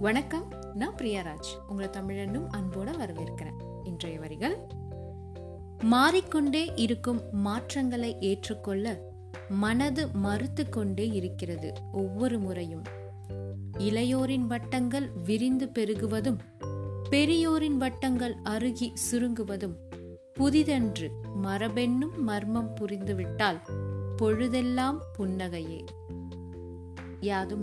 வணக்கம் நான் பிரியாராஜ். உங்களை தமிழனும் அன்போட வரவேற்கிறேன். இன்றைய வரிகள் மாறிக்கொண்டே இருக்கும் மாற்றங்களை ஏற்றுக்கொள்ள மனது மறுத்து கொண்டே இருக்கிறது ஒவ்வொரு முறையும். இளையோரின் வட்டங்கள் விரிந்து பெருகுவதும் பெரியோரின் வட்டங்கள் அருகி சுருங்குவதும் புதிதன்று மரபென்னும் மர்மம் புரிந்துவிட்டால் பொழுதெல்லாம் புன்னகையே. யாதும்